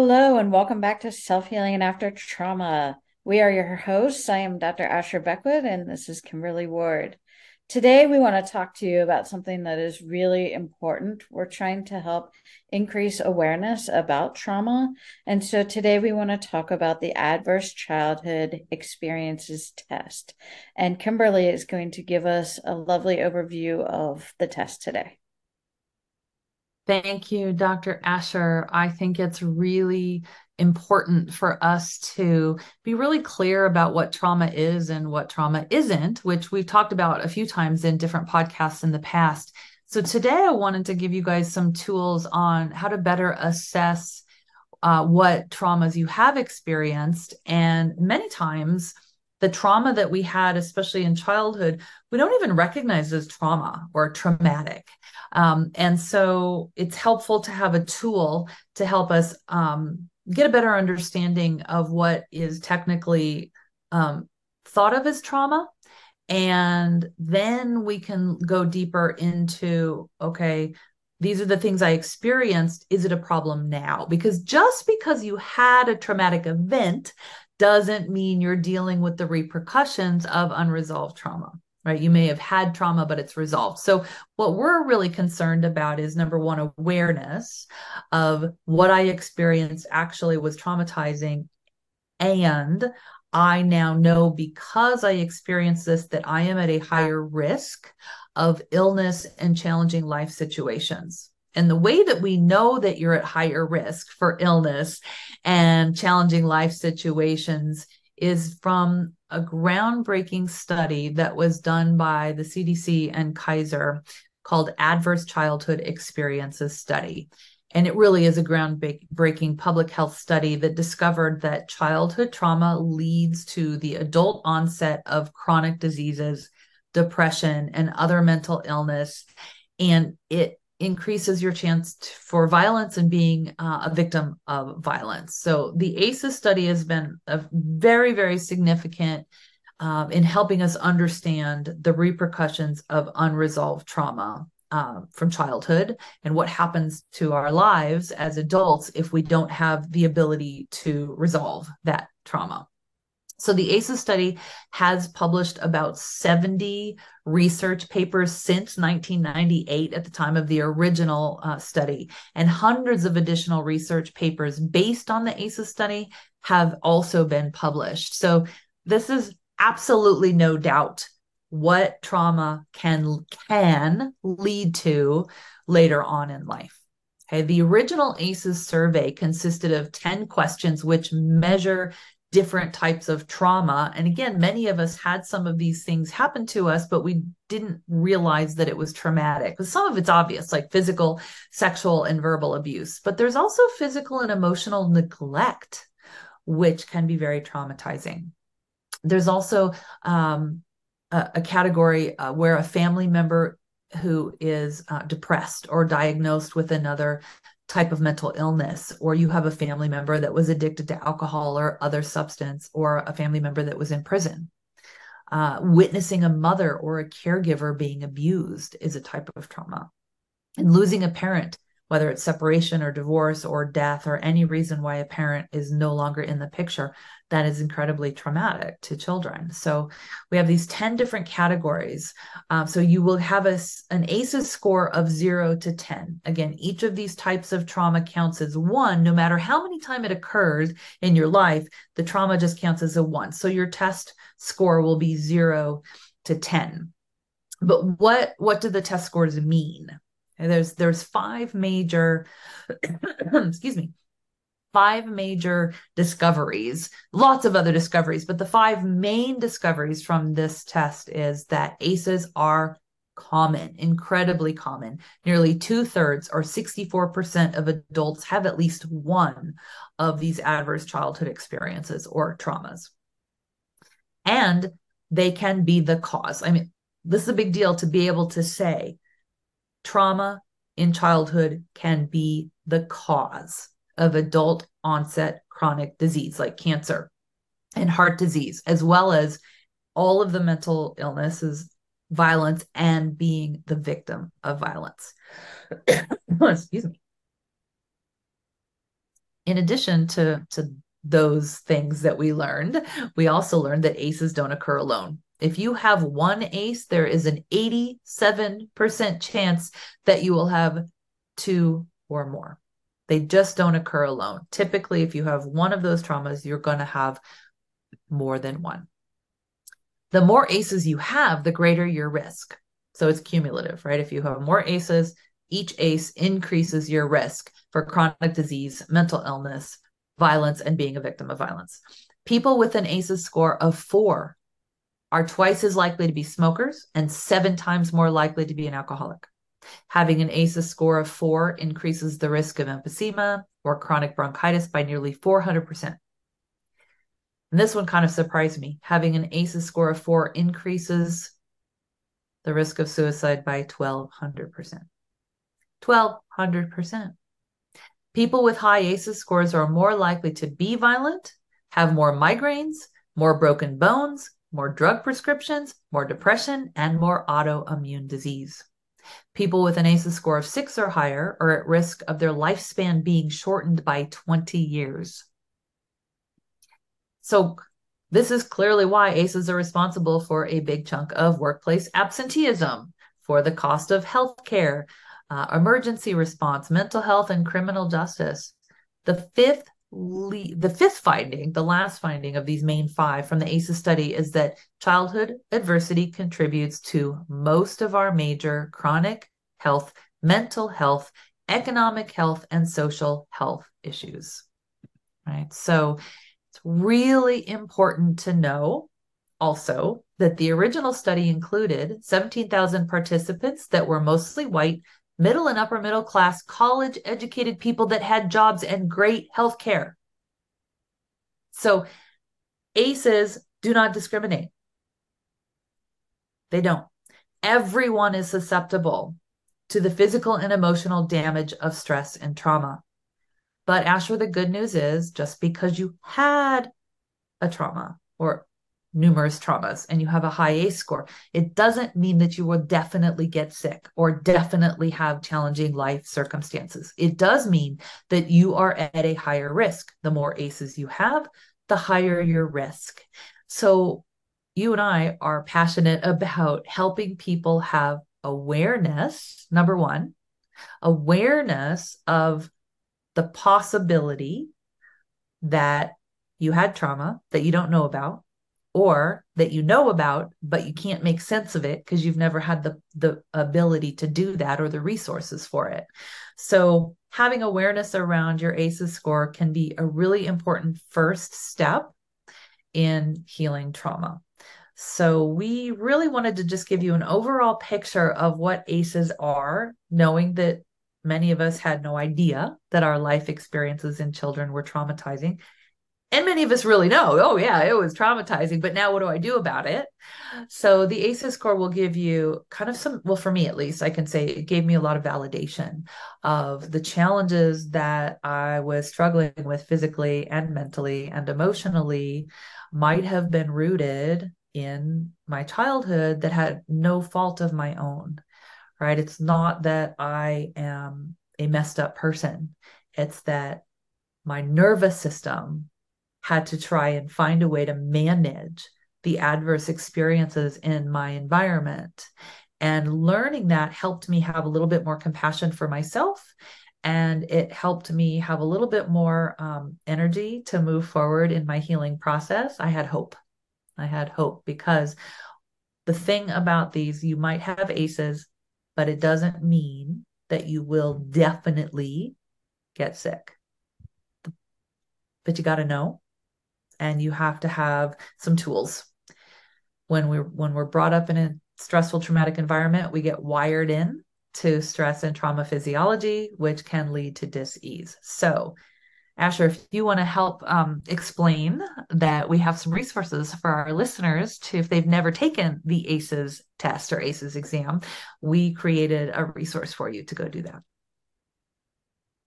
Hello, and welcome back to Self Healing and After Trauma. We are your hosts. I am Dr. Asher Beckwood, and this is Kimberly Ward. Today, we want to talk to you about something that is really important. We're trying to help increase awareness about trauma. And so today, we want to talk about the Adverse Childhood Experiences Test. And Kimberly is going to give us a lovely overview of the test today. Thank you, Dr. Asher. I think it's really important for us to be really clear about what trauma is and what trauma isn't, which we've talked about a few times in different podcasts in the past. So today I wanted to give you guys some tools on how to better assess uh, what traumas you have experienced. And many times, the trauma that we had, especially in childhood, we don't even recognize as trauma or traumatic. Um, and so it's helpful to have a tool to help us um, get a better understanding of what is technically um, thought of as trauma. And then we can go deeper into okay, these are the things I experienced. Is it a problem now? Because just because you had a traumatic event doesn't mean you're dealing with the repercussions of unresolved trauma right? You may have had trauma but it's resolved. So what we're really concerned about is number one awareness of what i experienced actually was traumatizing. And i now know because i experienced this that i am at a higher risk of illness and challenging life situations. And the way that we know that you're at higher risk for illness and challenging life situations is from a groundbreaking study that was done by the CDC and Kaiser called Adverse Childhood Experiences Study. And it really is a groundbreaking public health study that discovered that childhood trauma leads to the adult onset of chronic diseases, depression, and other mental illness. And it increases your chance for violence and being uh, a victim of violence. So the ACEs study has been a very, very significant um, in helping us understand the repercussions of unresolved trauma uh, from childhood and what happens to our lives as adults if we don't have the ability to resolve that trauma. So the ACEs study has published about 70 research papers since 1998 at the time of the original uh, study, and hundreds of additional research papers based on the ACEs study have also been published. So this is absolutely no doubt what trauma can can lead to later on in life. Okay, the original ACEs survey consisted of 10 questions which measure different types of trauma. And again, many of us had some of these things happen to us, but we didn't realize that it was traumatic. Because some of it's obvious, like physical, sexual, and verbal abuse. But there's also physical and emotional neglect, which can be very traumatizing. There's also um, a, a, category uh, where a family member who is uh, depressed or diagnosed with another type of mental illness, or you have a family member that was addicted to alcohol or other substance, or a family member that was in prison. Uh, witnessing a mother or a caregiver being abused is a type of trauma. And losing a parent whether it's separation or divorce or death or any reason why a parent is no longer in the picture, that is incredibly traumatic to children. So we have these 10 different categories. Um, so you will have a, an ACEs score of zero to 10. Again, each of these types of trauma counts as one, no matter how many times it occurs in your life, the trauma just counts as a one. So your test score will be zero to 10. But what, what do the test scores mean? There's there's five major excuse me five major discoveries lots of other discoveries but the five main discoveries from this test is that aces are common incredibly common. Nearly two-thirds or 64% of adults have at least one of these adverse childhood experiences or traumas. And they can be the cause. I mean this is a big deal to be able to say trauma in childhood can be the cause of adult onset chronic disease like cancer and heart disease, as well as all of the mental illnesses, violence, and being the victim of violence. Excuse me. in addition to, to those things that we learned, we also learned that ACEs don't occur alone. If you have one ACE, there is an 87% chance that you will have two or more. They just don't occur alone. Typically, if you have one of those traumas, you're going to have more than one. The more ACEs you have, the greater your risk. So it's cumulative, right? If you have more ACEs, each ACE increases your risk for chronic disease, mental illness, violence, and being a victim of violence. People with an ACEs score of four are twice as likely to be smokers and seven times more likely to be an alcoholic. Having an ACEs score of four increases the risk of emphysema or chronic bronchitis by nearly 400%. And this one kind of surprised me. Having an ACEs score of four increases the risk of suicide by 1200%. 1200%. People with high ACEs scores are more likely to be violent, have more migraines, more broken bones, more drug prescriptions, more depression, and more autoimmune disease. People with an ACEs score of six or higher are at risk of their lifespan being shortened by 20 years. So, this is clearly why ACEs are responsible for a big chunk of workplace absenteeism, for the cost of health care, uh, emergency response, mental health, and criminal justice. The fifth le- the fifth finding, the last finding of these main five from the ACEs study is that childhood adversity contributes to most of our major chronic health, mental health, economic health, and social health issues. Right. So it's really important to know also that the original study included 17,000 participants that were mostly white, middle and upper middle class, college educated people that had jobs and great health care. So ACEs do not discriminate. They don't. Everyone is susceptible to the physical and emotional damage of stress and trauma. But Asher, the good news is just because you had a trauma or numerous traumas and you have a high ACE score, it doesn't mean that you will definitely get sick or definitely have challenging life circumstances. It does mean that you are at a higher risk. The more ACEs you have, the higher your risk. So, you and I are passionate about helping people have awareness, number one, awareness of the possibility that you had trauma that you don't know about or that you know about but you can't make sense of it because you've never had the the ability to do that or the resources for it. So having awareness around your aces score can be a really important first step in healing trauma. So we really wanted to just give you an overall picture of what aces are knowing that many of us had no idea that our life experiences in children were traumatizing and many of us really know oh yeah it was traumatizing but now what do i do about it? So the aces score will give you kind of some well for me at least i can say it gave me a lot of validation of the challenges that i was struggling with physically and mentally and emotionally might have been rooted in my childhood that had no fault of my own right? It's not that i am a messed up person. It's that my nervous system had to try and find a way to manage the adverse experiences in my environment. And learning that helped me have a little bit more compassion for myself. And it helped me have a little bit more um, energy to move forward in my healing process. I had hope. I had hope because the thing about these, you might have ACEs, but it doesn't mean that you will definitely get sick. But you got to know and you have to have some tools when we're when we're brought up in a stressful traumatic environment we get wired in to stress and trauma physiology which can lead to dis-ease so Asher, if you want to help um, explain that we have some resources for our listeners to, if they've never taken the ACEs test or ACEs exam, we created a resource for you to go do that.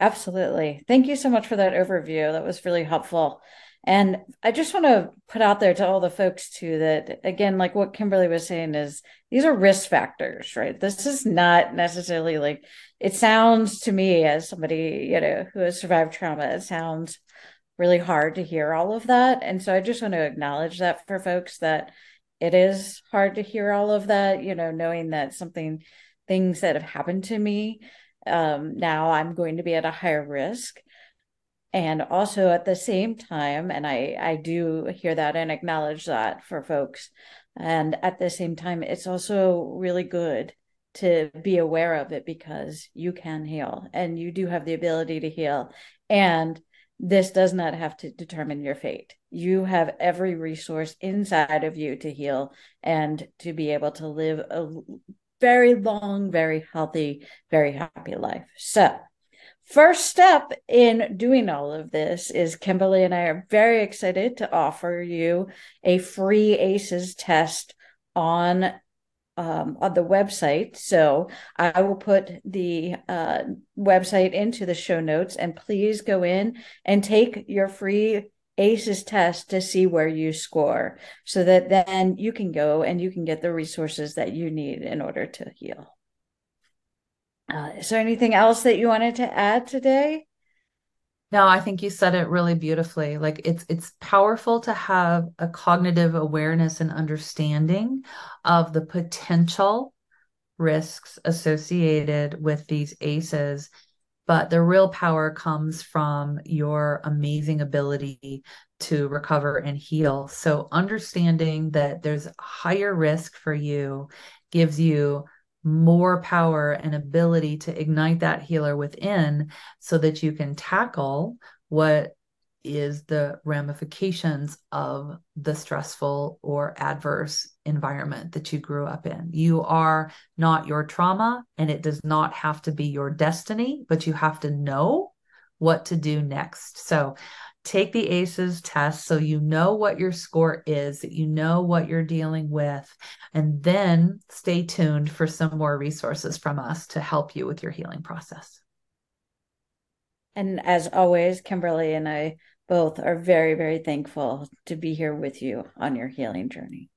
Absolutely. Thank you so much for that overview. That was really helpful. And I just want to put out there to all the folks too that again, like what Kimberly was saying is these are risk factors, right? This is not necessarily like it sounds to me as somebody, you know, who has survived trauma, it sounds really hard to hear all of that. And so I just want to acknowledge that for folks that it is hard to hear all of that, you know, knowing that something things that have happened to me um, now I'm going to be at a higher risk and also at the same time and i i do hear that and acknowledge that for folks and at the same time it's also really good to be aware of it because you can heal and you do have the ability to heal. And this does not have to determine your fate. You have every resource inside of you to heal and to be able to live a very long very healthy very happy life. So First step in doing all of this is Kimberly and I are very excited to offer you a free ACEs test on um, on the website. So I will put the uh, website into the show notes, and please go in and take your free ACEs test to see where you score, so that then you can go and you can get the resources that you need in order to heal. Uh, is there anything else that you wanted to add today? No, I think you said it really beautifully. Like it's it's powerful to have a cognitive awareness and understanding of the potential risks associated with these ACEs, but the real power comes from your amazing ability to recover and heal. So understanding that there's higher risk for you gives you more power and ability to ignite that healer within so that you can tackle what is the ramifications of the stressful or adverse environment that you grew up in. You are not your trauma, and it does not have to be your destiny, but you have to know what to do next. So, take the ACEs test so you know what your score is, that you know what you're dealing with, and then stay tuned for some more resources from us to help you with your healing process. And as always, Kimberly and I both are very, very thankful to be here with you on your healing journey.